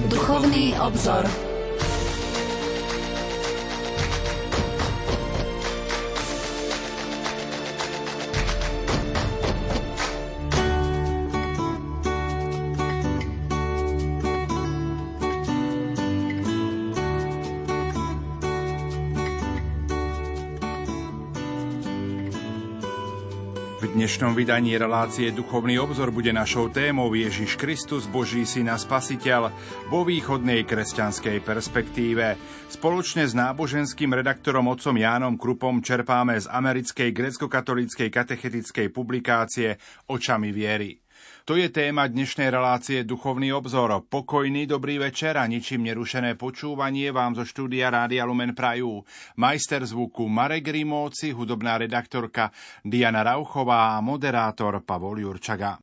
Duchovný obzor. Dnešnom vydaní relácie Duchovný obzor bude našou témou Ježiš Kristus, Boží syn a spasiteľ vo východnej kresťanskej perspektíve. Spoločne s náboženským redaktorom otcom Jánom Krupom čerpáme z americkej grecko-katolíckej katechetickej publikácie Očami viery. To je téma dnešnej relácie Duchovný obzor. Pokojný dobrý večer a ničím nerušené počúvanie vám zo štúdia Rádia Lumen Prajú. Majster zvuku Marek Rimóci, hudobná redaktorka Diana Rauchová a moderátor Pavol Jurčaga.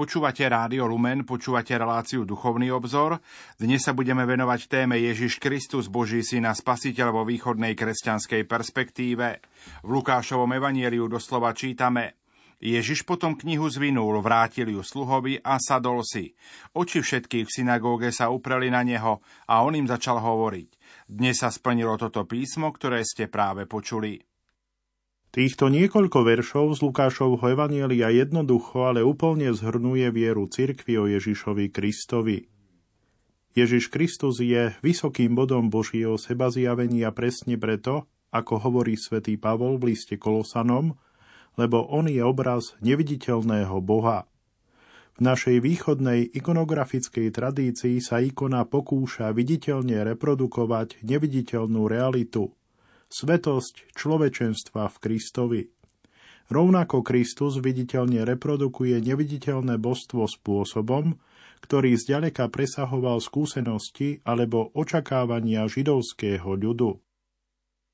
Počúvate Rádio Lumen, počúvate reláciu Duchovný obzor. Dnes sa budeme venovať téme Ježiš Kristus, Boží syn a spasiteľ vo východnej kresťanskej perspektíve. V Lukášovom evanieliu doslova čítame Ježiš potom knihu zvinul, vrátil ju sluhovi a sadol si. Oči všetkých v synagóge sa upreli na neho a on im začal hovoriť. Dnes sa splnilo toto písmo, ktoré ste práve počuli. Týchto niekoľko veršov z Lukášovho Evanielia jednoducho, ale úplne zhrnuje vieru cirkvi o Ježišovi Kristovi. Ježiš Kristus je vysokým bodom Božieho seba zjavenia presne preto, ako hovorí svätý Pavol v liste Kolosanom, lebo on je obraz neviditeľného Boha. V našej východnej ikonografickej tradícii sa ikona pokúša viditeľne reprodukovať neviditeľnú realitu – svetosť človečenstva v Kristovi. Rovnako Kristus viditeľne reprodukuje neviditeľné božstvo spôsobom, ktorý zďaleka presahoval skúsenosti alebo očakávania židovského ľudu.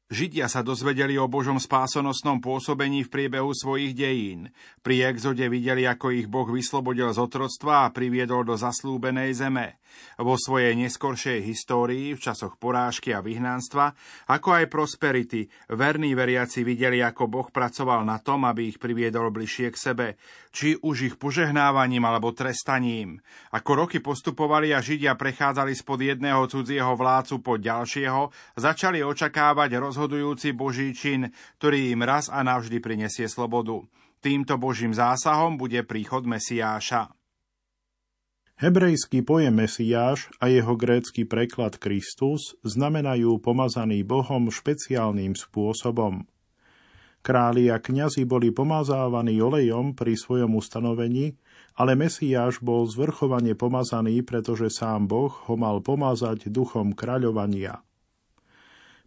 Židia sa dozvedeli o Božom spásonosnom pôsobení v priebehu svojich dejín. Pri exode videli, ako ich Boh vyslobodil z otroctva a priviedol do zaslúbenej zeme. Vo svojej neskoršej histórii, v časoch porážky a vyhnanstva, ako aj prosperity, verní veriaci videli, ako Boh pracoval na tom, aby ich priviedol bližšie k sebe, či už ich požehnávaním alebo trestaním. Ako roky postupovali a Židia prechádzali spod jedného cudzieho vládcu pod ďalšieho, začali očakávať roz rozhodujúci Boží čin, ktorý im raz a navždy prinesie slobodu. Týmto Božím zásahom bude príchod Mesiáša. Hebrejský pojem Mesiáš a jeho grécky preklad Kristus znamenajú pomazaný Bohom špeciálnym spôsobom. Králi a kňazi boli pomazávaní olejom pri svojom ustanovení, ale Mesiáš bol zvrchovane pomazaný, pretože sám Boh ho mal pomazať duchom kráľovania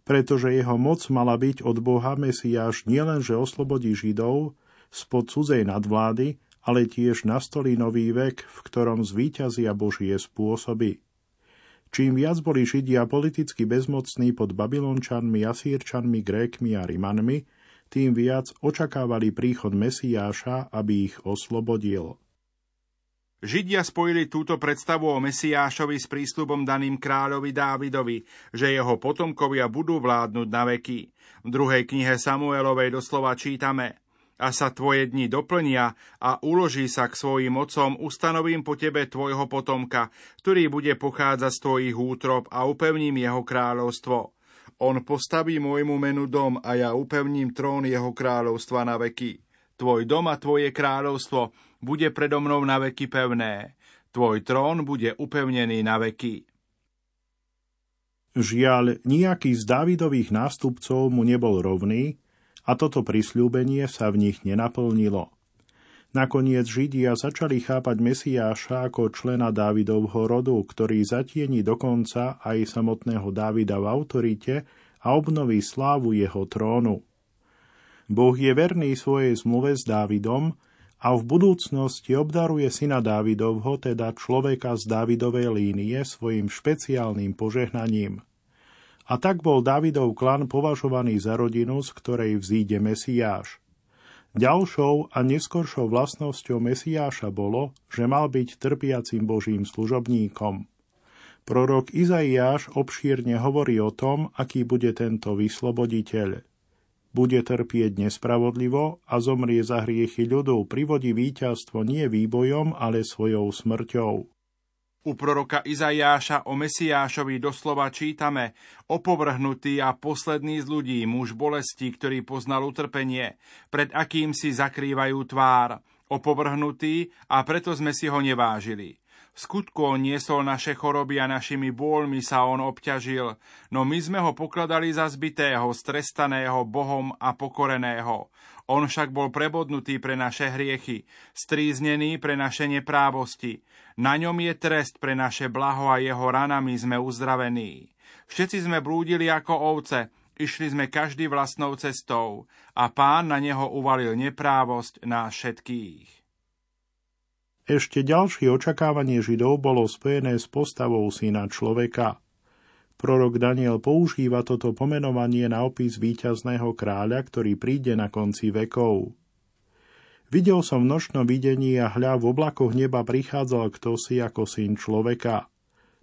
pretože jeho moc mala byť od Boha Mesiáš nielenže oslobodí Židov spod cudzej nadvlády, ale tiež nastolí nový vek, v ktorom zvíťazia Božie spôsoby. Čím viac boli Židia politicky bezmocní pod Babylončanmi, Asírčanmi, Grékmi a Rimanmi, tým viac očakávali príchod Mesiáša, aby ich oslobodil. Židia spojili túto predstavu o Mesiášovi s prísľubom daným kráľovi Dávidovi, že jeho potomkovia budú vládnuť na veky. V druhej knihe Samuelovej doslova čítame a sa tvoje dni doplnia a uloží sa k svojim otcom, ustanovím po tebe tvojho potomka, ktorý bude pochádzať z tvojich útrob a upevním jeho kráľovstvo. On postaví môjmu menu dom a ja upevním trón jeho kráľovstva na veky. Tvoj dom a tvoje kráľovstvo bude predo mnou na veky pevné. Tvoj trón bude upevnený na veky. Žiaľ, nejaký z Dávidových nástupcov mu nebol rovný a toto prisľúbenie sa v nich nenaplnilo. Nakoniec Židia začali chápať Mesiáša ako člena Dávidovho rodu, ktorý zatieni dokonca aj samotného Dávida v autorite a obnoví slávu jeho trónu. Boh je verný svojej zmluve s Dávidom a v budúcnosti obdaruje syna Dávidovho, teda človeka z Dávidovej línie, svojim špeciálnym požehnaním. A tak bol Dávidov klan považovaný za rodinu, z ktorej vzíde Mesiáš. Ďalšou a neskoršou vlastnosťou Mesiáša bolo, že mal byť trpiacim Božím služobníkom. Prorok Izaiáš obšírne hovorí o tom, aký bude tento vysloboditeľ bude trpieť nespravodlivo a zomrie za hriechy ľudov, privodí víťazstvo nie výbojom, ale svojou smrťou. U proroka Izajáša o Mesiášovi doslova čítame opovrhnutý a posledný z ľudí, muž bolesti, ktorý poznal utrpenie, pred akým si zakrývajú tvár, opovrhnutý a preto sme si ho nevážili. Skutku on niesol naše choroby a našimi bôľmi sa on obťažil, no my sme ho pokladali za zbitého, strestaného Bohom a pokoreného. On však bol prebodnutý pre naše hriechy, stríznený pre naše neprávosti. Na ňom je trest pre naše blaho a jeho ranami sme uzdravení. Všetci sme blúdili ako ovce, išli sme každý vlastnou cestou a pán na neho uvalil neprávosť nás všetkých. Ešte ďalšie očakávanie Židov bolo spojené s postavou syna človeka. Prorok Daniel používa toto pomenovanie na opis víťazného kráľa, ktorý príde na konci vekov. Videl som v nočnom videní a hľa v oblakoch neba prichádzal kto si ako syn človeka.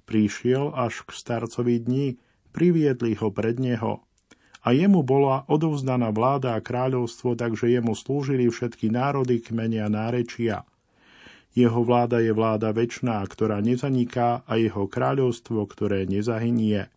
Prišiel až k starcovi dni, priviedli ho pred neho. A jemu bola odovzdaná vláda a kráľovstvo, takže jemu slúžili všetky národy, kmene a nárečia – jeho vláda je vláda väčšiná, ktorá nezaniká a jeho kráľovstvo, ktoré nezahynie.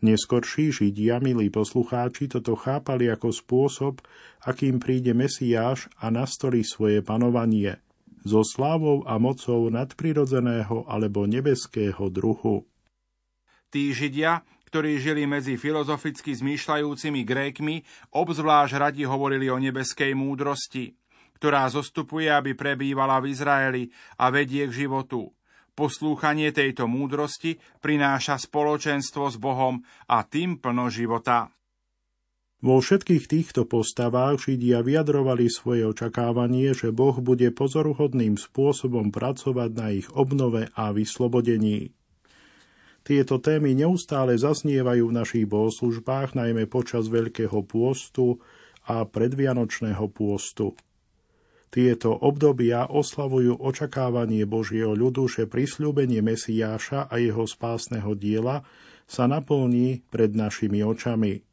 Neskorší Židia, milí poslucháči, toto chápali ako spôsob, akým príde Mesiáš a nastolí svoje panovanie, so slávou a mocou nadprirodzeného alebo nebeského druhu. Tí Židia, ktorí žili medzi filozoficky zmýšľajúcimi Grékmi, obzvlášť radi hovorili o nebeskej múdrosti ktorá zostupuje, aby prebývala v Izraeli a vedie k životu. Poslúchanie tejto múdrosti prináša spoločenstvo s Bohom a tým plno života. Vo všetkých týchto postavách Židia vyjadrovali svoje očakávanie, že Boh bude pozoruhodným spôsobom pracovať na ich obnove a vyslobodení. Tieto témy neustále zaznievajú v našich bohoslužbách, najmä počas Veľkého pôstu a predvianočného pôstu. Tieto obdobia oslavujú očakávanie Božieho ľudu, že prisľúbenie Mesiáša a jeho spásneho diela sa naplní pred našimi očami.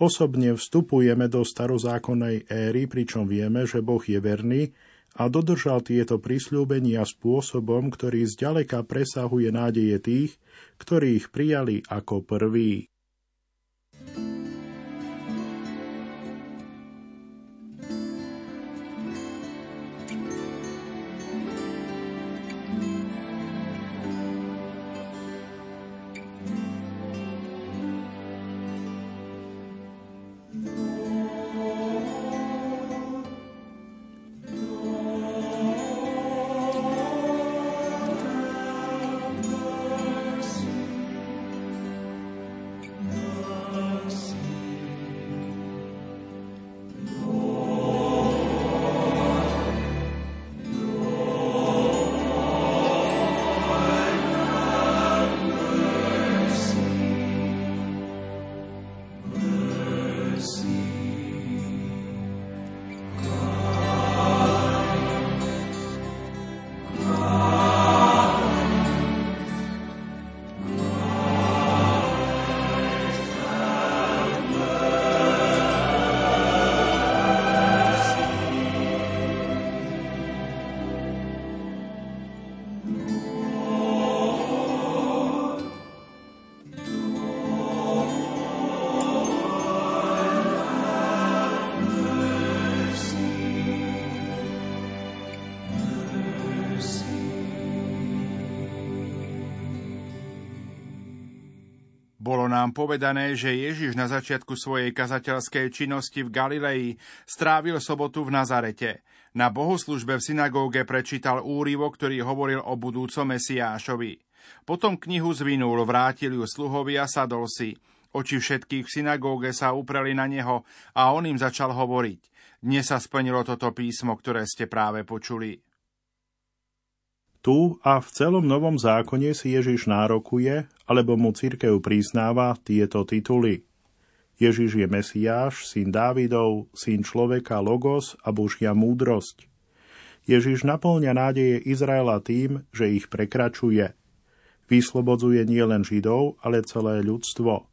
Osobne vstupujeme do starozákonnej éry, pričom vieme, že Boh je verný a dodržal tieto prisľúbenia spôsobom, ktorý zďaleka presahuje nádeje tých, ktorých prijali ako prví. Bolo nám povedané, že Ježiš na začiatku svojej kazateľskej činnosti v Galilei strávil sobotu v Nazarete. Na bohoslužbe v synagóge prečítal úrivo, ktorý hovoril o budúcom Mesiášovi. Potom knihu zvinul, vrátil ju sluhovi a sadol si. Oči všetkých v synagóge sa upreli na neho a on im začal hovoriť. Dnes sa splnilo toto písmo, ktoré ste práve počuli. Tu a v celom Novom zákone si Ježiš nárokuje, alebo mu církev priznáva tieto tituly. Ježiš je Mesiáš, syn Dávidov, syn človeka Logos a Božia múdrosť. Ježiš naplňa nádeje Izraela tým, že ich prekračuje. Vyslobodzuje nielen Židov, ale celé ľudstvo.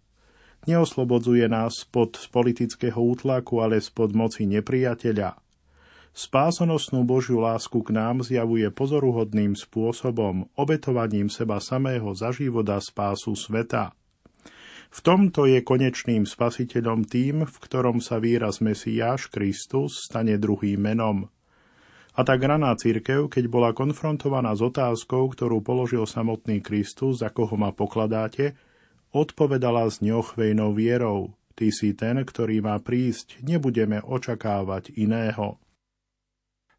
Neoslobodzuje nás spod politického útlaku, ale spod moci nepriateľa – Spásonosnú Božiu lásku k nám zjavuje pozoruhodným spôsobom, obetovaním seba samého za života spásu sveta. V tomto je konečným spasiteľom tým, v ktorom sa výraz Mesiáš Kristus stane druhým menom. A tak raná církev, keď bola konfrontovaná s otázkou, ktorú položil samotný Kristus, za koho ma pokladáte, odpovedala s neochvejnou vierou. Ty si ten, ktorý má prísť, nebudeme očakávať iného.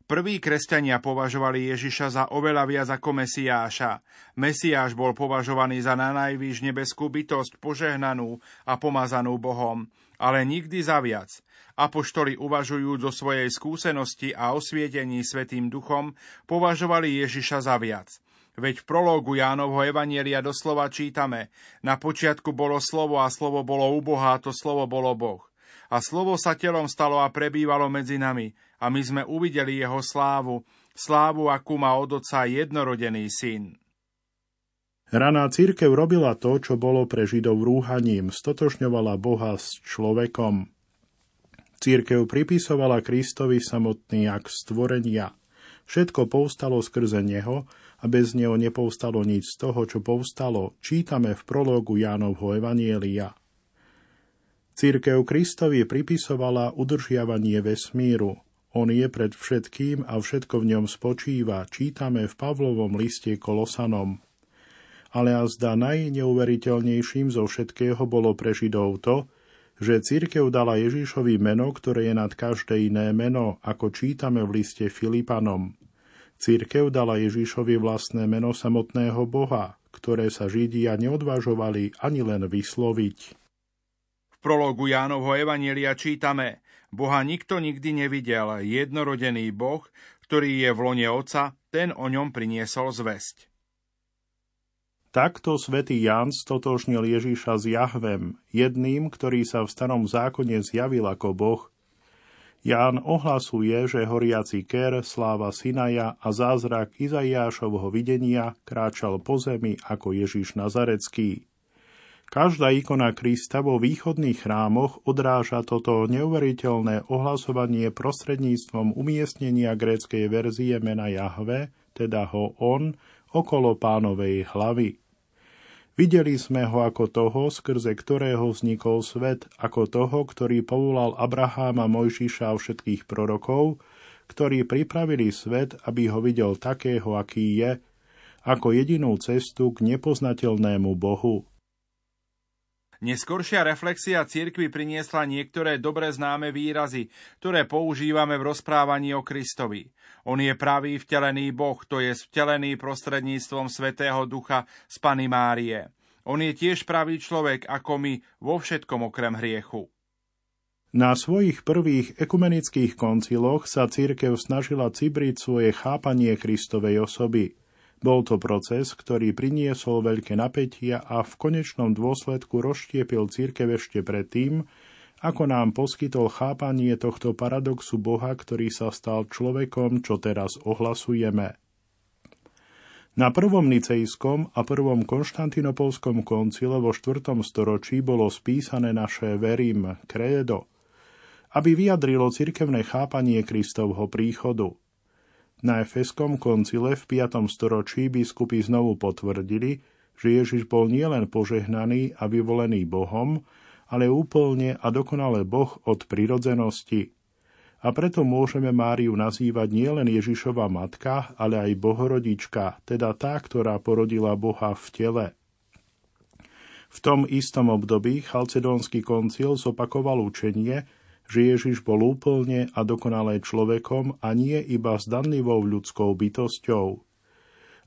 Prví kresťania považovali Ježiša za oveľa viac ako Mesiáša. Mesiáš bol považovaný za na najvýš nebeskú bytosť, požehnanú a pomazanú Bohom, ale nikdy za viac. Apoštoli uvažujú zo svojej skúsenosti a osvietení Svetým duchom, považovali Ježiša za viac. Veď v prológu Jánovho Evanielia doslova čítame, na počiatku bolo slovo a slovo bolo u Boha a to slovo bolo Boh. A slovo sa telom stalo a prebývalo medzi nami a my sme uvideli jeho slávu, slávu, akú má od oca jednorodený syn. Raná církev robila to, čo bolo pre Židov rúhaním, stotožňovala Boha s človekom. Církev pripisovala Kristovi samotný akt stvorenia. Všetko povstalo skrze Neho a bez Neho nepovstalo nič z toho, čo povstalo, čítame v prologu Jánovho Evanielia. Církev Kristovi pripisovala udržiavanie vesmíru, on je pred všetkým a všetko v ňom spočíva, čítame v Pavlovom liste Kolosanom. Ale a zda najneuveriteľnejším zo všetkého bolo pre Židov to, že církev dala Ježišovi meno, ktoré je nad každé iné meno, ako čítame v liste Filipanom. Církev dala Ježišovi vlastné meno samotného Boha, ktoré sa Židia neodvažovali ani len vysloviť. V prologu Jánovho Evanielia čítame – Boha nikto nikdy nevidel, jednorodený Boh, ktorý je v lone Otca, ten o ňom priniesol zväzť. Takto svätý Ján stotožnil Ježiša s Jahvem, jedným, ktorý sa v starom zákone zjavil ako Boh. Ján ohlasuje, že horiaci ker, sláva Sinaja a zázrak Izaiášovho videnia kráčal po zemi ako Ježiš Nazarecký. Každá ikona Krista vo východných chrámoch odráža toto neuveriteľné ohlasovanie prostredníctvom umiestnenia gréckej verzie mena Jahve, teda ho on, okolo pánovej hlavy. Videli sme ho ako toho, skrze ktorého vznikol svet, ako toho, ktorý povolal Abraháma, Mojžiša a všetkých prorokov, ktorí pripravili svet, aby ho videl takého, aký je, ako jedinú cestu k nepoznateľnému Bohu. Neskoršia reflexia cirkvy priniesla niektoré dobre známe výrazy, ktoré používame v rozprávaní o Kristovi. On je pravý vtelený Boh, to je vtelený prostredníctvom Svetého Ducha z Pany Márie. On je tiež pravý človek ako my vo všetkom okrem hriechu. Na svojich prvých ekumenických konciloch sa církev snažila cibriť svoje chápanie Kristovej osoby – bol to proces, ktorý priniesol veľké napätia a v konečnom dôsledku rozštiepil církev ešte predtým, ako nám poskytol chápanie tohto paradoxu Boha, ktorý sa stal človekom, čo teraz ohlasujeme. Na prvom nicejskom a prvom konštantinopolskom koncile vo 4. storočí bolo spísané naše verím krédo, aby vyjadrilo cirkevné chápanie Kristovho príchodu – na Efeskom koncile v 5. storočí biskupy znovu potvrdili, že Ježiš bol nielen požehnaný a vyvolený Bohom, ale úplne a dokonale Boh od prirodzenosti. A preto môžeme Máriu nazývať nielen Ježišova matka, ale aj Bohorodička, teda tá, ktorá porodila Boha v tele. V tom istom období Chalcedónsky koncil zopakoval učenie, že Ježiš bol úplne a dokonale človekom a nie iba zdanlivou ľudskou bytosťou.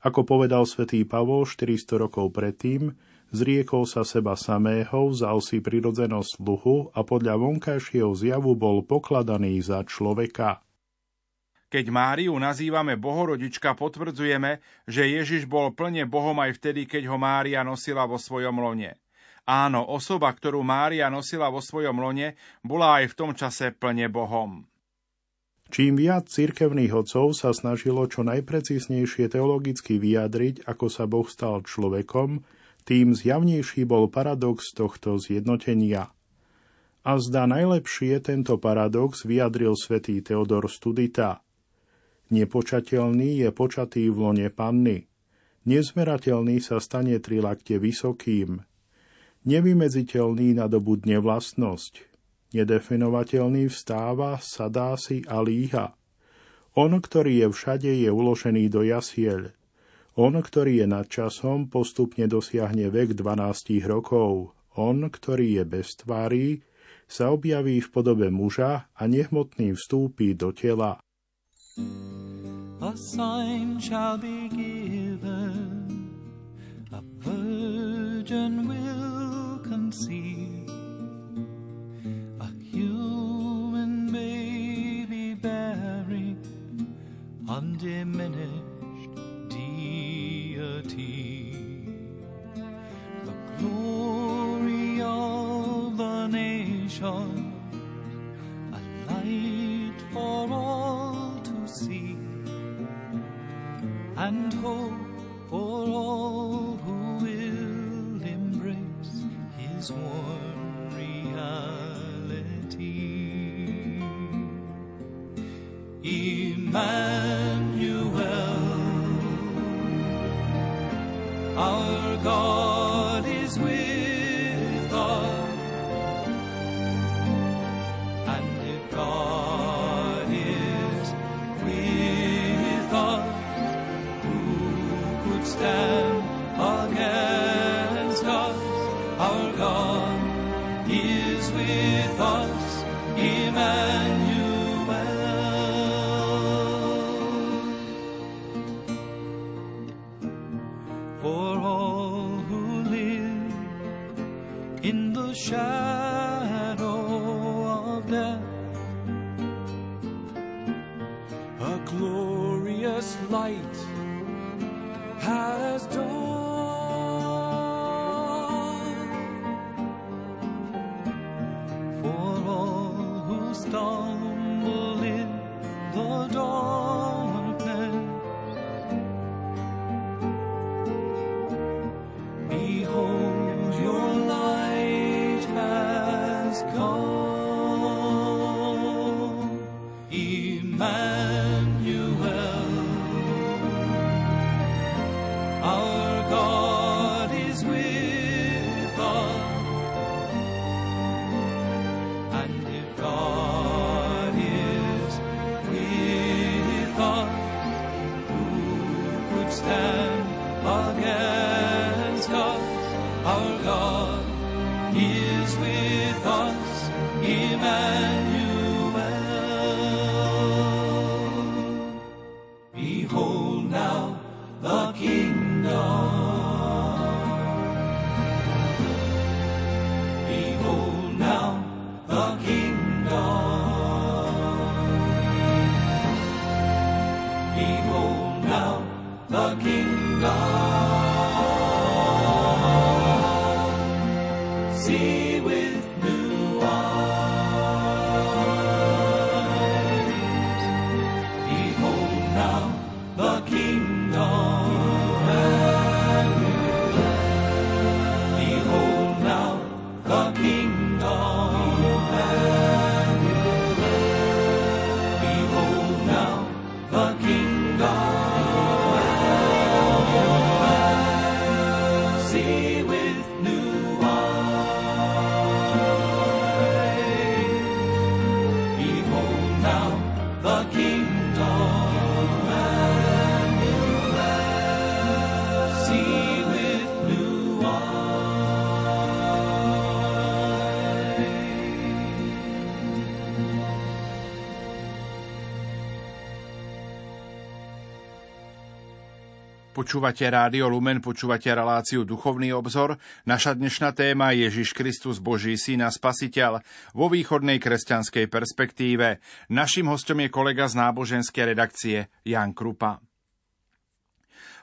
Ako povedal svätý Pavol 400 rokov predtým, zriekol sa seba samého, vzal si prirodzenosť sluhu a podľa vonkajšieho zjavu bol pokladaný za človeka. Keď Máriu nazývame Bohorodička, potvrdzujeme, že Ježiš bol plne Bohom aj vtedy, keď ho Mária nosila vo svojom lone. Áno, osoba, ktorú Mária nosila vo svojom lone, bola aj v tom čase plne Bohom. Čím viac cirkevných odcov sa snažilo čo najprecíznejšie teologicky vyjadriť, ako sa Boh stal človekom, tým zjavnejší bol paradox tohto zjednotenia. A zdá najlepšie tento paradox vyjadril svätý Teodor Studita. Nepočateľný je počatý v lone panny. Nezmerateľný sa stane tri lakte vysokým, Nevymedziteľný nadobudne vlastnosť. Nedefinovateľný vstáva, sadá si a líha. On, ktorý je všade, je uložený do jasiel. On, ktorý je nad časom, postupne dosiahne vek 12 rokov. On, ktorý je bez tvári, sa objaví v podobe muža a nehmotný vstúpi do tela. A sign shall be given, a virgin will conceive a human baby bearing undiminished deity. The glory of the nation, a light for all to see, and hope for all who will is one reality. Emmanuel, Počúvate Rádio Lumen, počúvate reláciu Duchovný obzor. Naša dnešná téma je Ježiš Kristus, Boží syn a spasiteľ vo východnej kresťanskej perspektíve. Našim hostom je kolega z náboženskej redakcie Jan Krupa.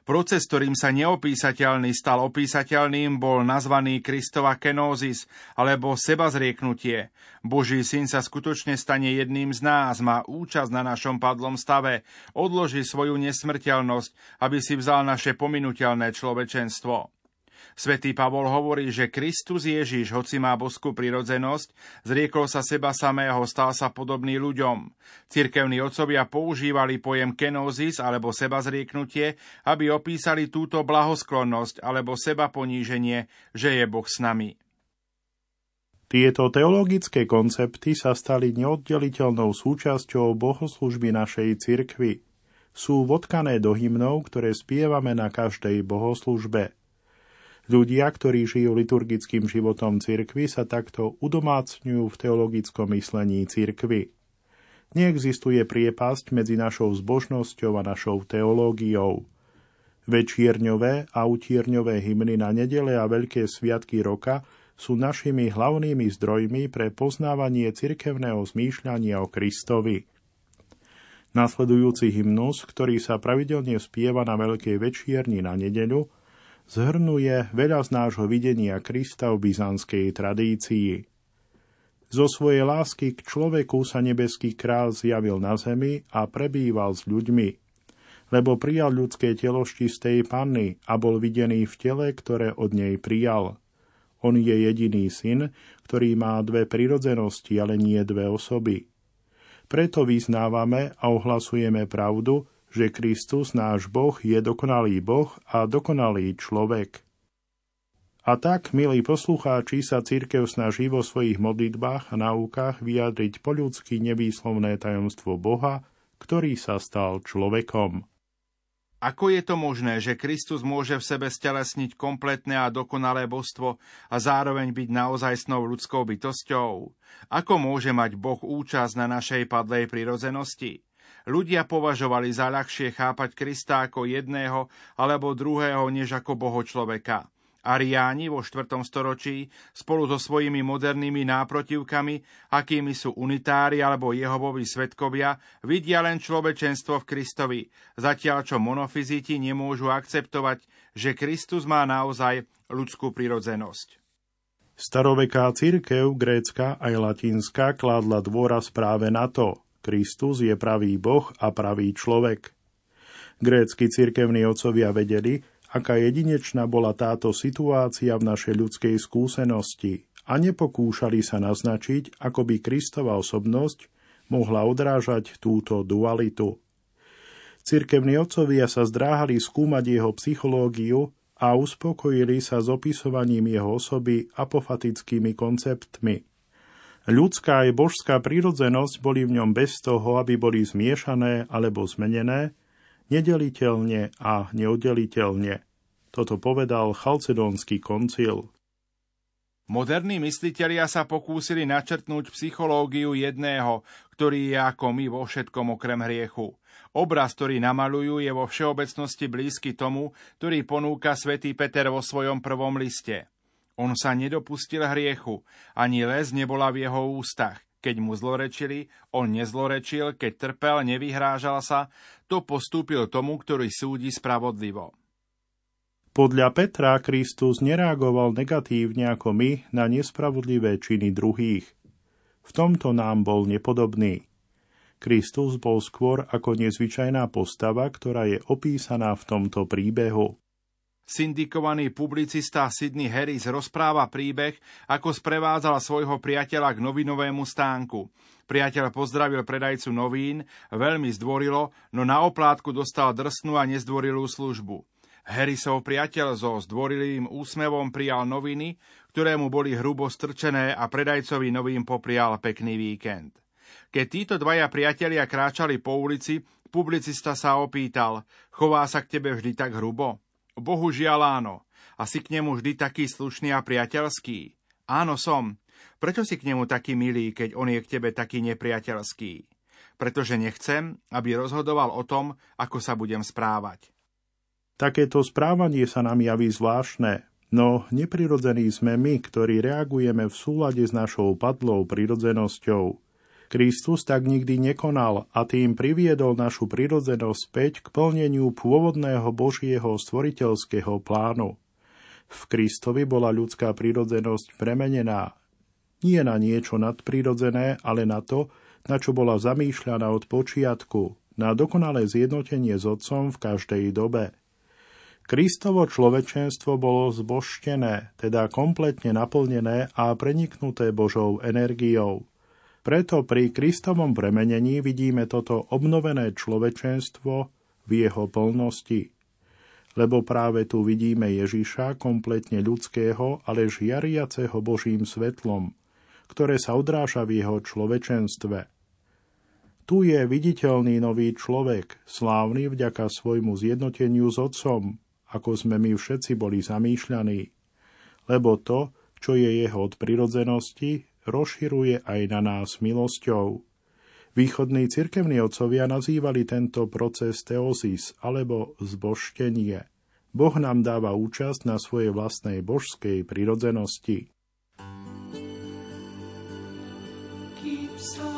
Proces, ktorým sa neopísateľný stal opísateľným, bol nazvaný Kristova kenózis alebo seba zrieknutie. Boží syn sa skutočne stane jedným z nás, má účasť na našom padlom stave, odloží svoju nesmrteľnosť, aby si vzal naše pominuteľné človečenstvo. Svetý Pavol hovorí, že Kristus Ježiš, hoci má boskú prirodzenosť, zriekol sa seba samého, stal sa podobný ľuďom. Cirkevní otcovia používali pojem kenózis alebo seba zrieknutie, aby opísali túto blahosklonnosť alebo seba poníženie, že je Boh s nami. Tieto teologické koncepty sa stali neoddeliteľnou súčasťou bohoslužby našej cirkvy. Sú vodkané do hymnov, ktoré spievame na každej bohoslužbe. Ľudia, ktorí žijú liturgickým životom cirkvy, sa takto udomácňujú v teologickom myslení cirkvy. Neexistuje priepasť medzi našou zbožnosťou a našou teológiou. Večierňové a utierňové hymny na nedele a veľké sviatky roka sú našimi hlavnými zdrojmi pre poznávanie cirkevného zmýšľania o Kristovi. Nasledujúci hymnus, ktorý sa pravidelne spieva na Veľkej večierni na nedeľu, zhrnuje veľa z nášho videnia Krista v byzantskej tradícii. Zo svojej lásky k človeku sa nebeský král zjavil na zemi a prebýval s ľuďmi, lebo prijal ľudské telo čistej panny a bol videný v tele, ktoré od nej prijal. On je jediný syn, ktorý má dve prirodzenosti, ale nie dve osoby. Preto vyznávame a ohlasujeme pravdu, že Kristus, náš Boh, je dokonalý Boh a dokonalý človek. A tak, milí poslucháči, sa církev snaží vo svojich modlitbách a náukách vyjadriť po ľudsky nevýslovné tajomstvo Boha, ktorý sa stal človekom. Ako je to možné, že Kristus môže v sebe stelesniť kompletné a dokonalé božstvo a zároveň byť naozajstnou ľudskou bytosťou? Ako môže mať Boh účasť na našej padlej prirodzenosti? Ľudia považovali za ľahšie chápať Krista ako jedného alebo druhého než ako boho človeka. Ariáni vo 4. storočí spolu so svojimi modernými náprotivkami, akými sú unitári alebo jehovoví svetkovia, vidia len človečenstvo v Kristovi, zatiaľ čo monofiziti nemôžu akceptovať, že Kristus má naozaj ľudskú prirodzenosť. Staroveká církev, grécka aj latinská, kládla dôraz práve na to. Kristus je pravý Boh a pravý človek. Grécky cirkevní otcovia vedeli, aká jedinečná bola táto situácia v našej ľudskej skúsenosti a nepokúšali sa naznačiť, ako by Kristova osobnosť mohla odrážať túto dualitu. Cirkevní otcovia sa zdráhali skúmať jeho psychológiu a uspokojili sa s opisovaním jeho osoby apofatickými konceptmi. Ľudská aj božská prírodzenosť boli v ňom bez toho, aby boli zmiešané alebo zmenené, nedeliteľne a neoddeliteľne. Toto povedal Chalcedónsky koncil. Moderní myslitelia sa pokúsili načrtnúť psychológiu jedného, ktorý je ako my vo všetkom okrem hriechu. Obraz, ktorý namalujú, je vo všeobecnosti blízky tomu, ktorý ponúka svätý Peter vo svojom prvom liste. On sa nedopustil hriechu, ani les nebola v jeho ústach. Keď mu zlorečili, on nezlorečil, keď trpel, nevyhrážal sa, to postúpil tomu, ktorý súdi spravodlivo. Podľa Petra Kristus nereagoval negatívne ako my na nespravodlivé činy druhých. V tomto nám bol nepodobný. Kristus bol skôr ako nezvyčajná postava, ktorá je opísaná v tomto príbehu. Syndikovaný publicista Sidney Harris rozpráva príbeh, ako sprevádzal svojho priateľa k novinovému stánku. Priateľ pozdravil predajcu novín, veľmi zdvorilo, no na oplátku dostal drsnú a nezdvorilú službu. Harrisov priateľ so zdvorilým úsmevom prijal noviny, ktoré mu boli hrubo strčené a predajcovi novým poprial pekný víkend. Keď títo dvaja priatelia kráčali po ulici, publicista sa opýtal, chová sa k tebe vždy tak hrubo? Bohužiaľ áno. A si k nemu vždy taký slušný a priateľský? Áno som. Prečo si k nemu taký milý, keď on je k tebe taký nepriateľský? Pretože nechcem, aby rozhodoval o tom, ako sa budem správať. Takéto správanie sa nám javí zvláštne, no neprirodzení sme my, ktorí reagujeme v súlade s našou padlou prirodzenosťou. Kristus tak nikdy nekonal a tým priviedol našu prirodzenosť späť k plneniu pôvodného Božieho stvoriteľského plánu. V Kristovi bola ľudská prirodzenosť premenená. Nie na niečo nadprirodzené, ale na to, na čo bola zamýšľaná od počiatku, na dokonalé zjednotenie s Otcom v každej dobe. Kristovo človečenstvo bolo zboštené, teda kompletne naplnené a preniknuté Božou energiou. Preto pri Kristovom premenení vidíme toto obnovené človečenstvo v jeho plnosti. Lebo práve tu vidíme Ježiša kompletne ľudského, ale žiariaceho Božím svetlom, ktoré sa odráža v jeho človečenstve. Tu je viditeľný nový človek, slávny vďaka svojmu zjednoteniu s Otcom, ako sme my všetci boli zamýšľaní. Lebo to, čo je jeho od prirodzenosti, rozširuje aj na nás milosťou. Východní cirkevní otcovia nazývali tento proces teozis alebo zboštenie. Boh nám dáva účasť na svojej vlastnej božskej prirodzenosti. Keep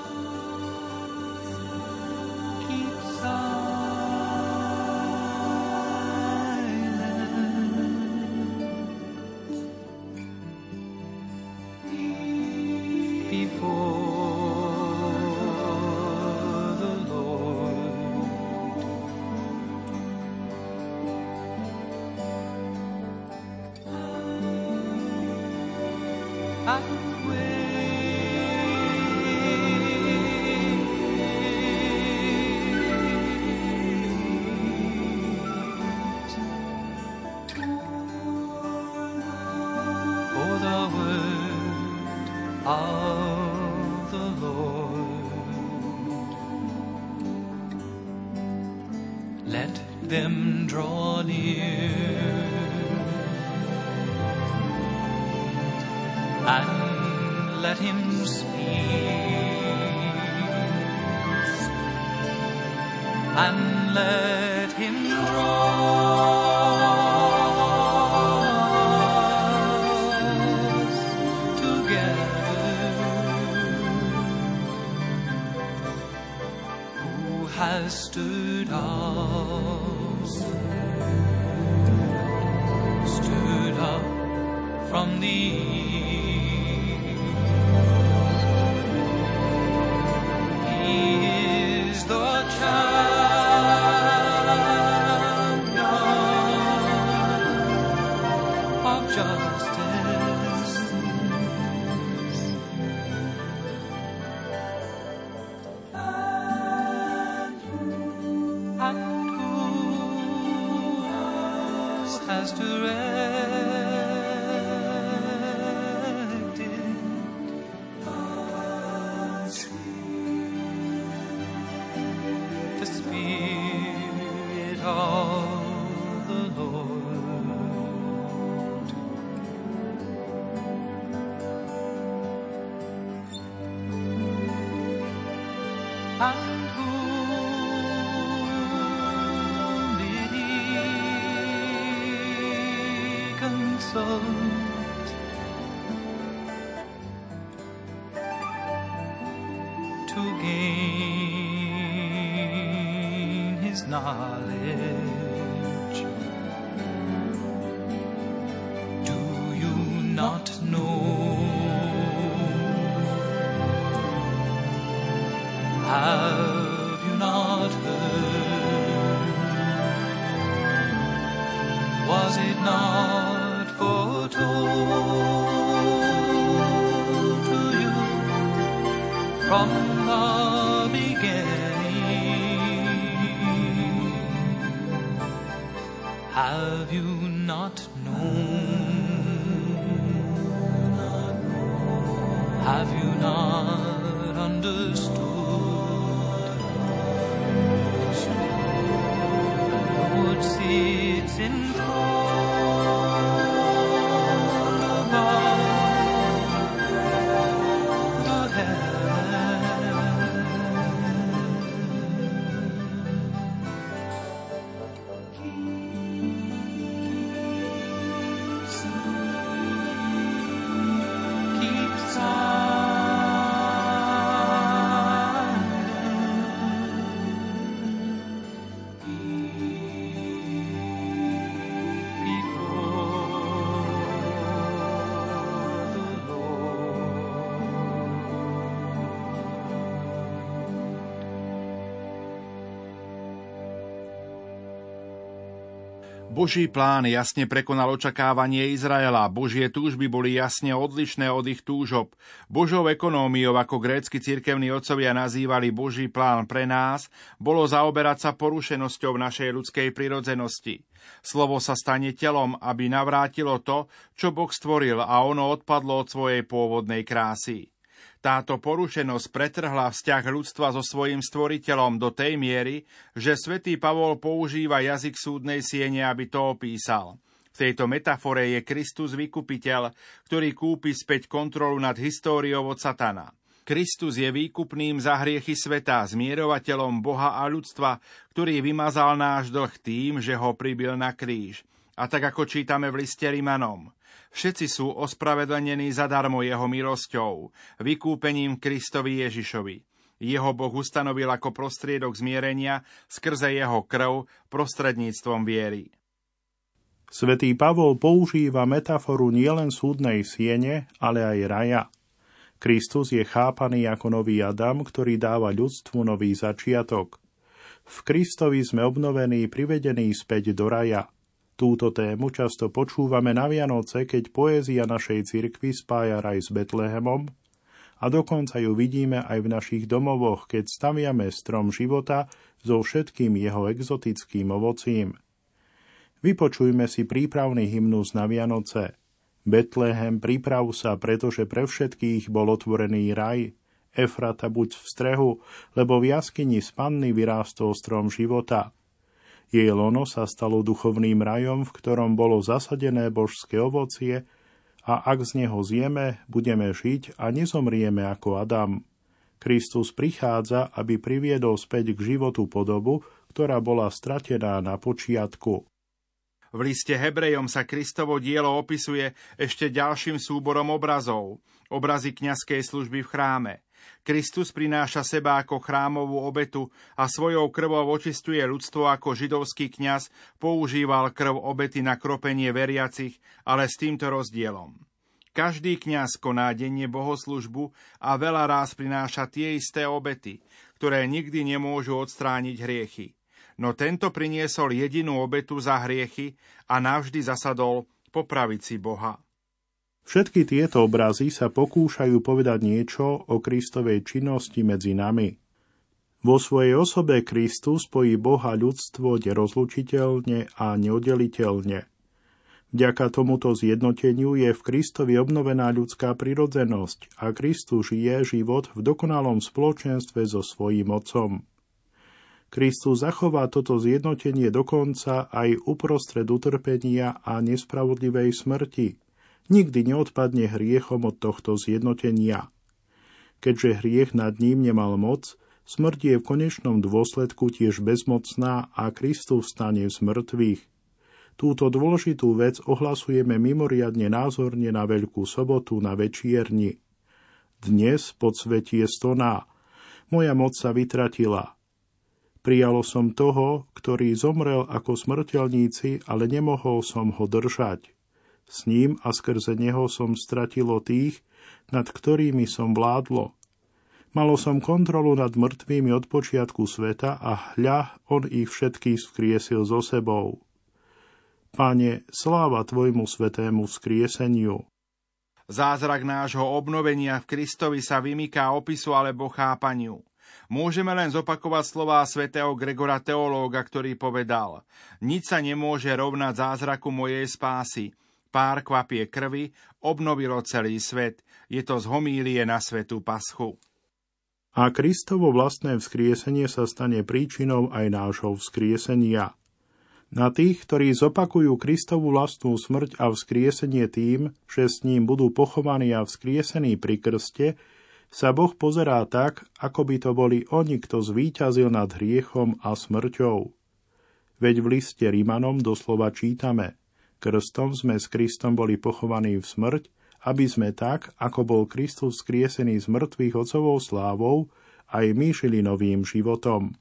to Boží plán jasne prekonal očakávanie Izraela, Božie túžby boli jasne odlišné od ich túžob. Božou ekonómiou, ako grécky cirkevní otcovia nazývali Boží plán pre nás, bolo zaoberať sa porušenosťou našej ľudskej prirodzenosti. Slovo sa stane telom, aby navrátilo to, čo Boh stvoril a ono odpadlo od svojej pôvodnej krásy. Táto porušenosť pretrhla vzťah ľudstva so svojim stvoriteľom do tej miery, že svätý Pavol používa jazyk súdnej siene, aby to opísal. V tejto metafore je Kristus vykupiteľ, ktorý kúpi späť kontrolu nad históriou od satana. Kristus je výkupným za hriechy sveta, zmierovateľom Boha a ľudstva, ktorý vymazal náš dlh tým, že ho pribil na kríž. A tak ako čítame v liste Rimanom, Všetci sú ospravedlnení zadarmo jeho milosťou, vykúpením Kristovi Ježišovi. Jeho Boh ustanovil ako prostriedok zmierenia skrze jeho krv prostredníctvom viery. Svetý Pavol používa metaforu nielen súdnej siene, ale aj raja. Kristus je chápaný ako nový Adam, ktorý dáva ľudstvu nový začiatok. V Kristovi sme obnovení, privedení späť do raja – Túto tému často počúvame na Vianoce, keď poézia našej cirkvi spája raj s Betlehemom a dokonca ju vidíme aj v našich domovoch, keď staviame strom života so všetkým jeho exotickým ovocím. Vypočujme si prípravný hymnus na Vianoce. Betlehem, priprav sa, pretože pre všetkých bol otvorený raj. Efrata buď v strehu, lebo v jaskyni z panny vyrástol strom života – jej lono sa stalo duchovným rajom, v ktorom bolo zasadené božské ovocie a ak z neho zjeme, budeme žiť a nezomrieme ako Adam. Kristus prichádza, aby priviedol späť k životu podobu, ktorá bola stratená na počiatku. V liste Hebrejom sa Kristovo dielo opisuje ešte ďalším súborom obrazov. Obrazy kňazskej služby v chráme. Kristus prináša seba ako chrámovú obetu a svojou krvou očistuje ľudstvo ako židovský kňaz používal krv obety na kropenie veriacich, ale s týmto rozdielom. Každý kňaz koná denne bohoslužbu a veľa ráz prináša tie isté obety, ktoré nikdy nemôžu odstrániť hriechy. No tento priniesol jedinú obetu za hriechy a navždy zasadol po pravici Boha. Všetky tieto obrazy sa pokúšajú povedať niečo o Kristovej činnosti medzi nami. Vo svojej osobe Kristus spojí Boha ľudstvo nerozlučiteľne a neoddeliteľne. Vďaka tomuto zjednoteniu je v Kristovi obnovená ľudská prirodzenosť a Kristus žije život v dokonalom spoločenstve so svojím Otcom. Kristus zachová toto zjednotenie dokonca aj uprostred utrpenia a nespravodlivej smrti. Nikdy neodpadne hriechom od tohto zjednotenia. Keďže hriech nad ním nemal moc, smrť je v konečnom dôsledku tiež bezmocná a Kristus stane z mŕtvych – Túto dôležitú vec ohlasujeme mimoriadne názorne na Veľkú sobotu na večierni. Dnes podsvetie stoná. Moja moc sa vytratila. Prijalo som toho, ktorý zomrel ako smrteľníci, ale nemohol som ho držať. S ním a skrze neho som stratilo tých, nad ktorými som vládlo. Malo som kontrolu nad mŕtvými od počiatku sveta a hľa, on ich všetkých skriesil so sebou. Pane, sláva Tvojmu svetému skrieseniu. Zázrak nášho obnovenia v Kristovi sa vymyká opisu alebo chápaniu. Môžeme len zopakovať slová svätého Gregora teológa, ktorý povedal Nič sa nemôže rovnať zázraku mojej spásy. Pár kvapie krvi obnovilo celý svet. Je to z homílie na svetú paschu. A Kristovo vlastné vzkriesenie sa stane príčinou aj nášho vzkriesenia. Na tých, ktorí zopakujú Kristovu vlastnú smrť a vzkriesenie tým, že s ním budú pochovaní a vzkriesení pri krste, sa Boh pozerá tak, ako by to boli oni, kto zvíťazil nad hriechom a smrťou. Veď v liste Rímanom doslova čítame Krstom sme s Kristom boli pochovaní v smrť, aby sme tak, ako bol Kristus skriesený z mŕtvych ocovou slávou, aj my žili novým životom.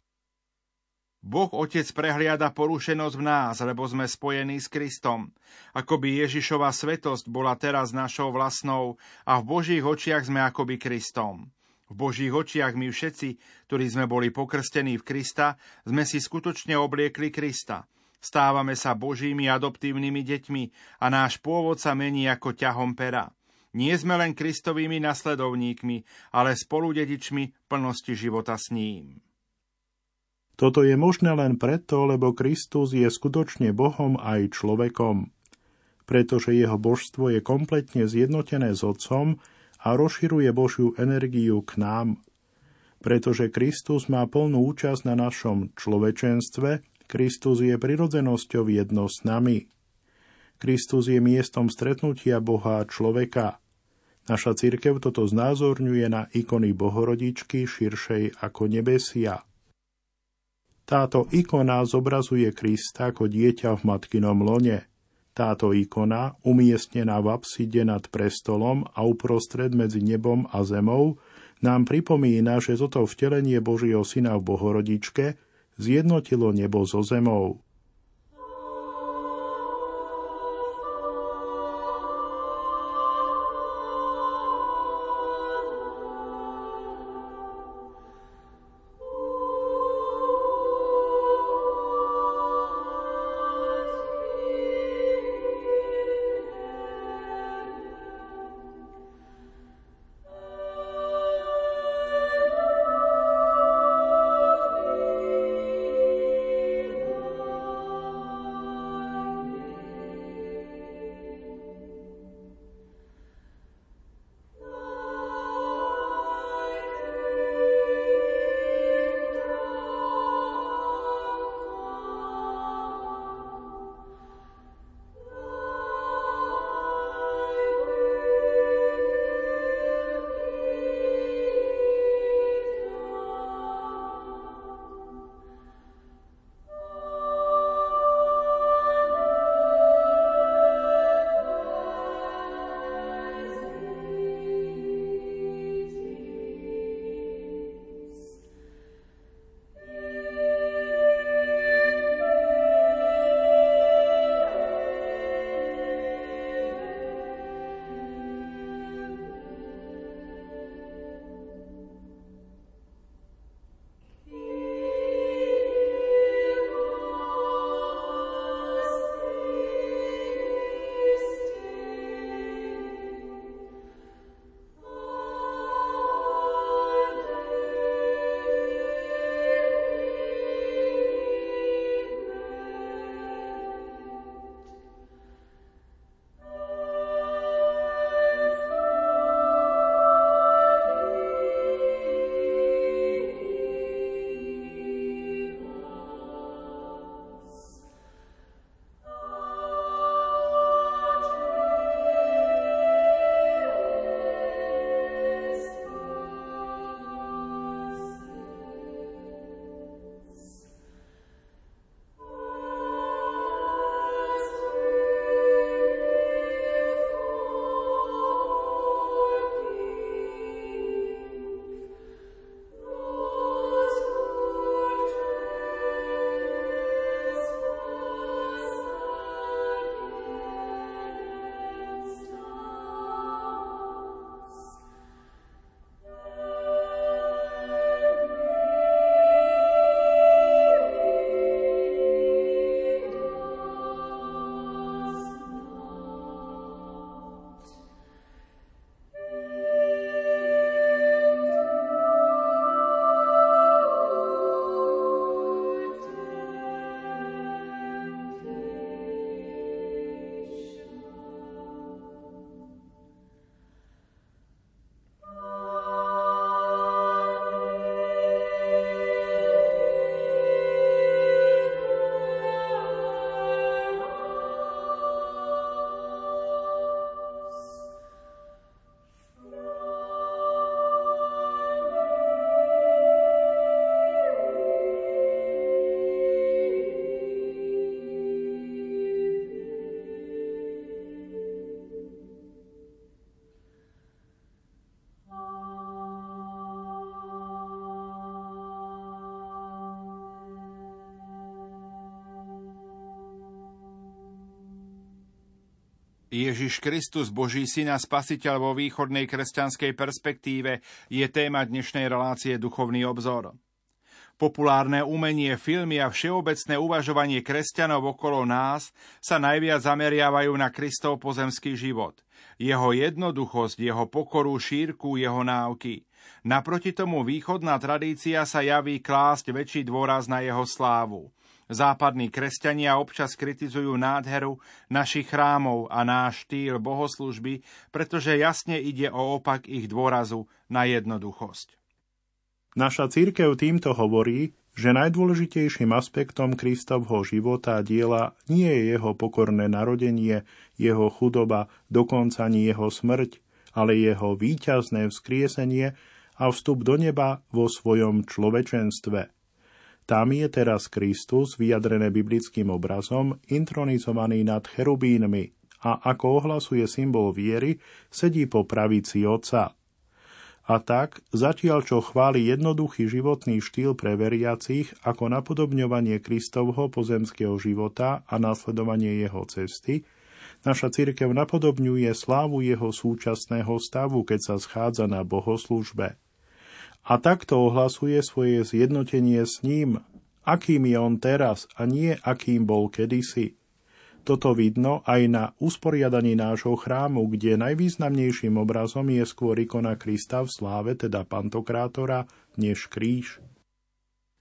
Boh Otec prehliada porušenosť v nás, lebo sme spojení s Kristom. Akoby Ježišova svetosť bola teraz našou vlastnou a v Božích očiach sme akoby Kristom. V Božích očiach my všetci, ktorí sme boli pokrstení v Krista, sme si skutočne obliekli Krista. Stávame sa Božími adoptívnymi deťmi a náš pôvod sa mení ako ťahom pera. Nie sme len Kristovými nasledovníkmi, ale spoludedičmi plnosti života s ním. Toto je možné len preto, lebo Kristus je skutočne Bohom aj človekom. Pretože jeho božstvo je kompletne zjednotené s Otcom a rozširuje Božiu energiu k nám. Pretože Kristus má plnú účasť na našom človečenstve, Kristus je prirodzenosťou jedno s nami. Kristus je miestom stretnutia Boha a človeka. Naša cirkev toto znázorňuje na ikony Bohorodičky širšej ako nebesia. Táto ikona zobrazuje Krista ako dieťa v matkinom lone. Táto ikona, umiestnená v apside nad prestolom a uprostred medzi nebom a zemou, nám pripomína, že toto vtelenie Božieho syna v Bohorodičke zjednotilo nebo so zemou. Ježiš Kristus, Boží syn a spasiteľ vo východnej kresťanskej perspektíve je téma dnešnej relácie Duchovný obzor. Populárne umenie, filmy a všeobecné uvažovanie kresťanov okolo nás sa najviac zameriavajú na Kristov pozemský život. Jeho jednoduchosť, jeho pokoru, šírku, jeho náuky. Naproti tomu východná tradícia sa javí klásť väčší dôraz na jeho slávu. Západní kresťania občas kritizujú nádheru našich chrámov a náš štýl bohoslužby, pretože jasne ide o opak ich dôrazu na jednoduchosť. Naša církev týmto hovorí, že najdôležitejším aspektom Kristovho života a diela nie je jeho pokorné narodenie, jeho chudoba, dokonca ani jeho smrť, ale jeho víťazné vzkriesenie a vstup do neba vo svojom človečenstve. Tam je teraz Kristus, vyjadrené biblickým obrazom, intronizovaný nad cherubínmi a ako ohlasuje symbol viery, sedí po pravici Otca. A tak, zatiaľ čo chváli jednoduchý životný štýl pre veriacich ako napodobňovanie Kristovho pozemského života a nasledovanie jeho cesty, naša církev napodobňuje slávu jeho súčasného stavu, keď sa schádza na bohoslužbe a takto ohlasuje svoje zjednotenie s ním, akým je on teraz a nie akým bol kedysi. Toto vidno aj na usporiadaní nášho chrámu, kde najvýznamnejším obrazom je skôr ikona Krista v sláve, teda Pantokrátora, než kríž.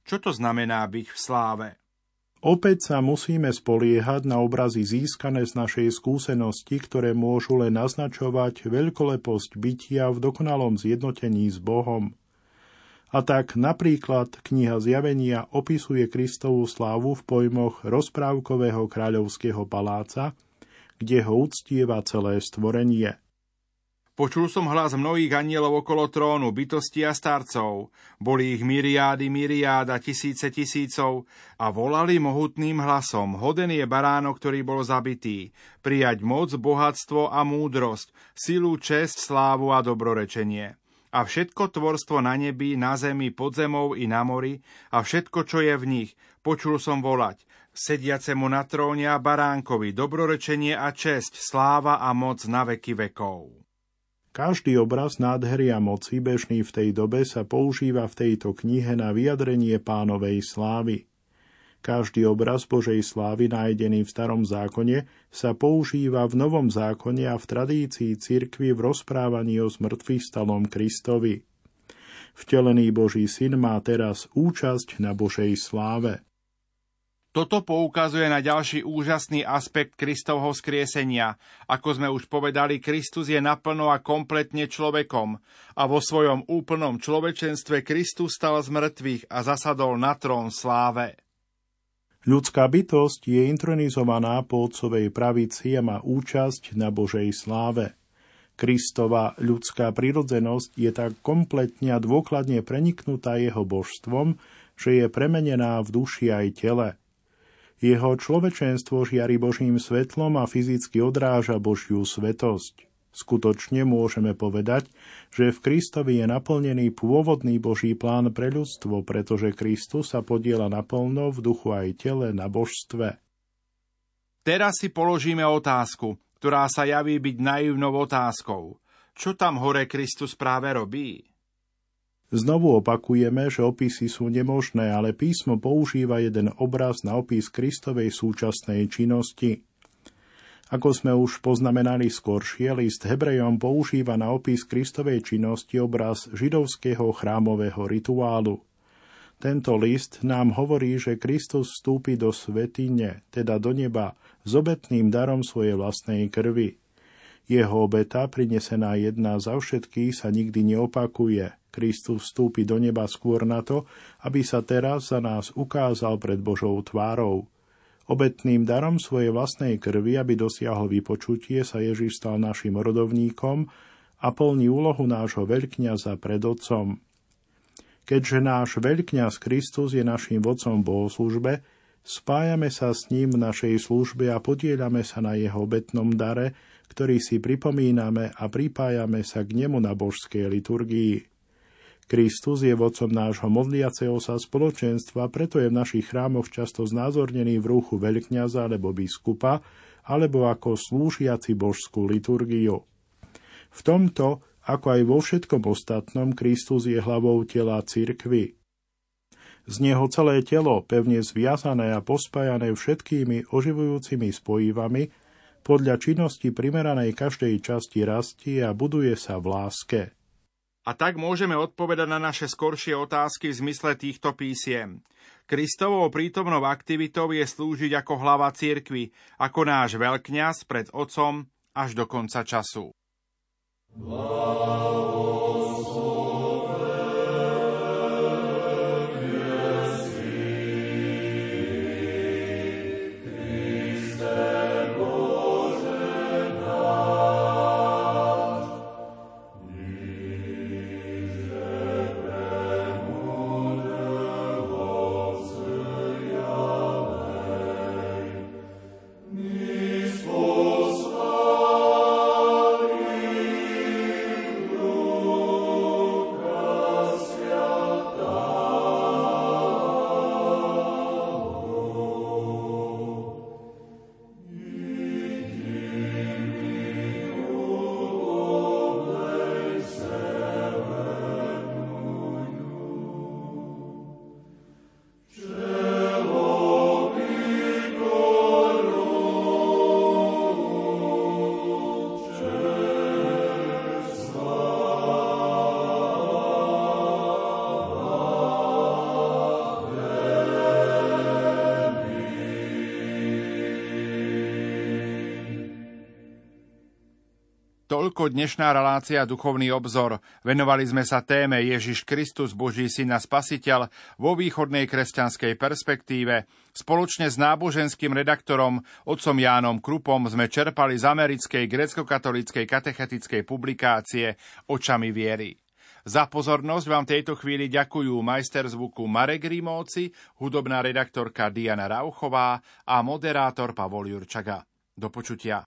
Čo to znamená byť v sláve? Opäť sa musíme spoliehať na obrazy získané z našej skúsenosti, ktoré môžu len naznačovať veľkoleposť bytia v dokonalom zjednotení s Bohom. A tak napríklad kniha Zjavenia opisuje Kristovú slávu v pojmoch rozprávkového kráľovského paláca, kde ho uctieva celé stvorenie. Počul som hlas mnohých anielov okolo trónu, bytosti a starcov. Boli ich myriády, myriáda, tisíce tisícov a volali mohutným hlasom. Hoden je baránok, ktorý bol zabitý. Prijať moc, bohatstvo a múdrosť, silu, čest, slávu a dobrorečenie a všetko tvorstvo na nebi, na zemi, pod zemou i na mori a všetko, čo je v nich, počul som volať, sediacemu na tróne a baránkovi, dobrorečenie a česť, sláva a moc na veky vekov. Každý obraz nádhery a moci bežný v tej dobe sa používa v tejto knihe na vyjadrenie pánovej slávy. Každý obraz Božej slávy nájdený v starom zákone sa používa v novom zákone a v tradícii cirkvi v rozprávaní o smrtvých stalom Kristovi. Vtelený Boží syn má teraz účasť na Božej sláve. Toto poukazuje na ďalší úžasný aspekt Kristovho skriesenia. Ako sme už povedali, Kristus je naplno a kompletne človekom a vo svojom úplnom človečenstve Kristus stal z mŕtvych a zasadol na trón sláve. Ľudská bytosť je intronizovaná po otcovej pravici a má účasť na Božej sláve. Kristova ľudská prirodzenosť je tak kompletne a dôkladne preniknutá jeho božstvom, že je premenená v duši aj tele. Jeho človečenstvo žiari Božím svetlom a fyzicky odráža Božiu svetosť. Skutočne môžeme povedať, že v Kristovi je naplnený pôvodný Boží plán pre ľudstvo, pretože Kristus sa podiela naplno v duchu aj tele na božstve. Teraz si položíme otázku, ktorá sa javí byť naivnou otázkou. Čo tam hore Kristus práve robí? Znovu opakujeme, že opisy sú nemožné, ale písmo používa jeden obraz na opis Kristovej súčasnej činnosti – ako sme už poznamenali skoršie, list Hebrejom používa na opis Kristovej činnosti obraz židovského chrámového rituálu. Tento list nám hovorí, že Kristus vstúpi do svetine, teda do neba, s obetným darom svojej vlastnej krvi. Jeho obeta, prinesená jedna za všetkých, sa nikdy neopakuje. Kristus vstúpi do neba skôr na to, aby sa teraz za nás ukázal pred Božou tvárou. Obetným darom svojej vlastnej krvi, aby dosiahol vypočutie, sa Ježiš stal našim rodovníkom a plní úlohu nášho veľkňaza pred Otcom. Keďže náš veľkňaz Kristus je našim vodcom v bohoslužbe, spájame sa s ním v našej službe a podielame sa na jeho obetnom dare, ktorý si pripomíname a pripájame sa k nemu na božskej liturgii. Kristus je vodcom nášho modliaceho sa spoločenstva, preto je v našich chrámoch často znázornený v ruchu veľkňaza alebo biskupa alebo ako slúžiaci božskú liturgiu. V tomto, ako aj vo všetkom ostatnom, Kristus je hlavou tela cirkvy. Z neho celé telo, pevne zviazané a pospájané všetkými oživujúcimi spojivami, podľa činnosti primeranej každej časti rastie a buduje sa v láske. A tak môžeme odpovedať na naše skoršie otázky v zmysle týchto písiem. Kristovou prítomnou aktivitou je slúžiť ako hlava cirkvy, ako náš veľkňaz pred Otcom až do konca času. Wow. Toľko dnešná relácia Duchovný obzor. Venovali sme sa téme Ježiš Kristus, Boží syn a spasiteľ vo východnej kresťanskej perspektíve. Spoločne s náboženským redaktorom otcom Jánom Krupom sme čerpali z americkej grecko-katolíckej katechetickej publikácie Očami viery. Za pozornosť vám tejto chvíli ďakujú majster zvuku Marek Rimóci, hudobná redaktorka Diana Rauchová a moderátor Pavol Jurčaga. Do počutia.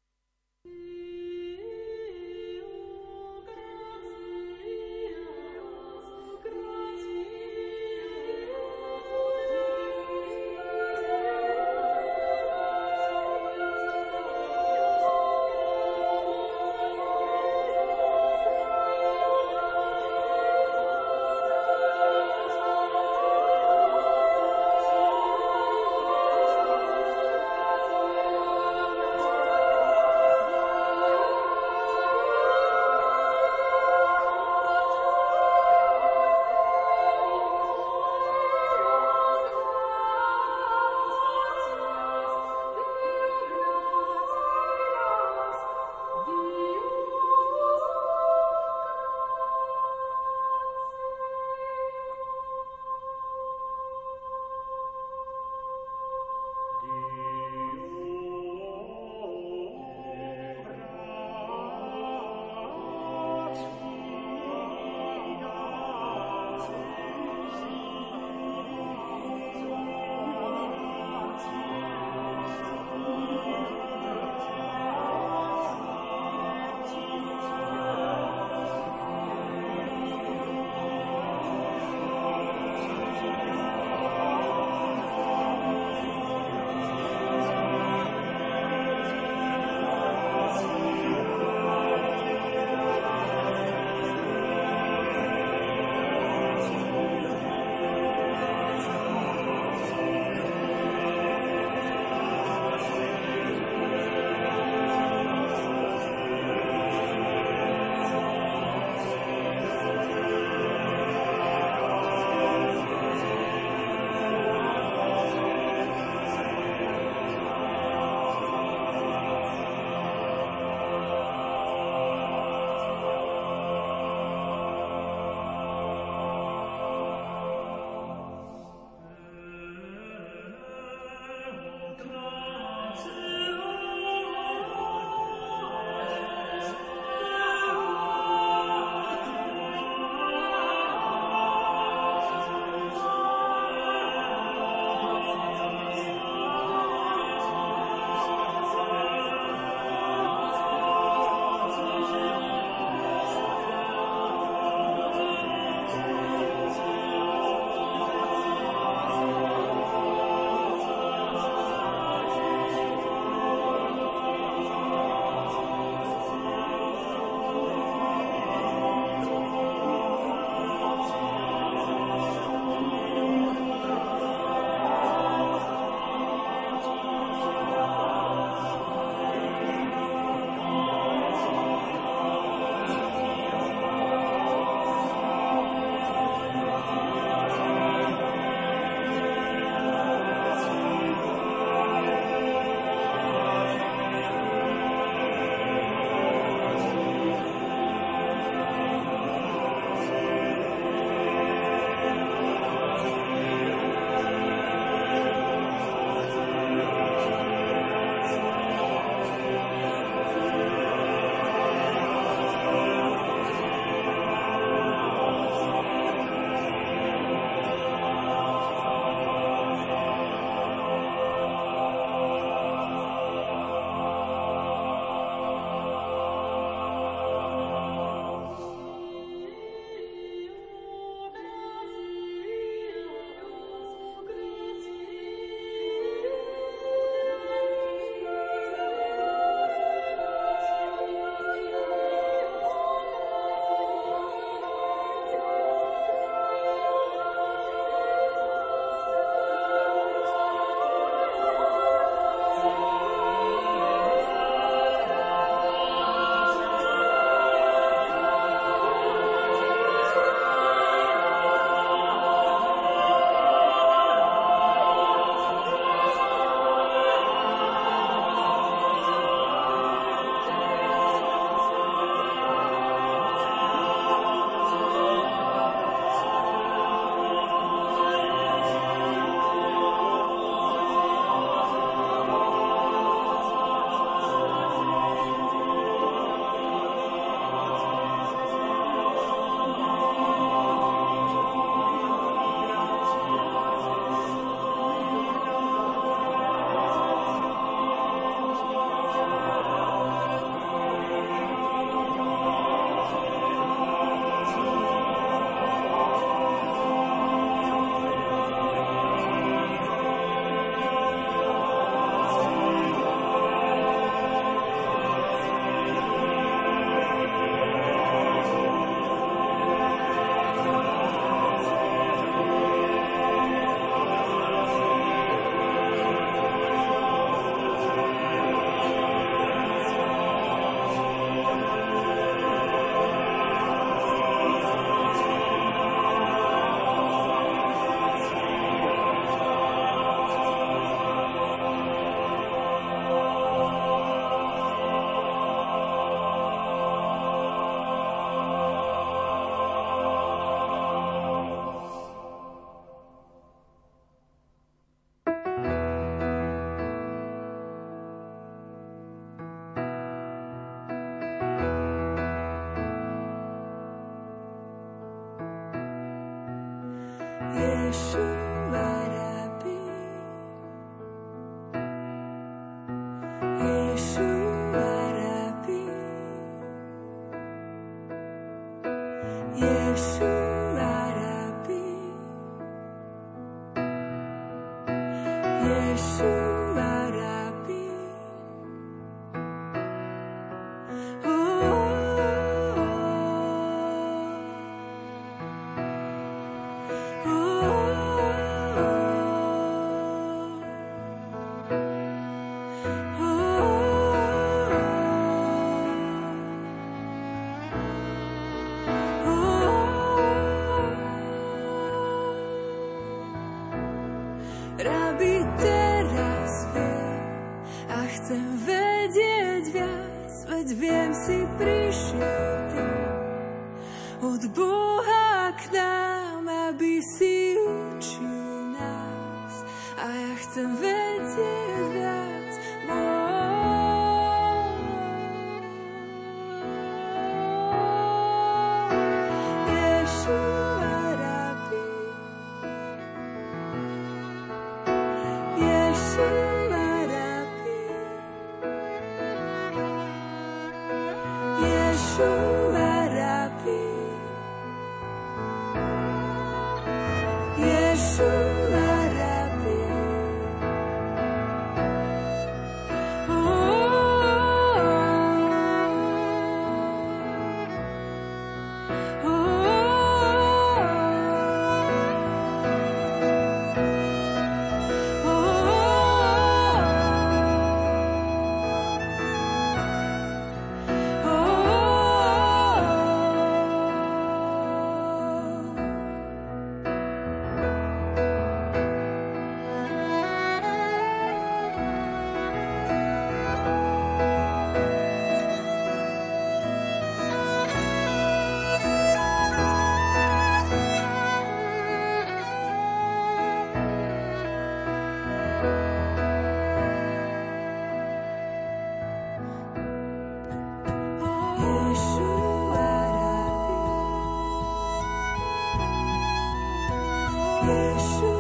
也许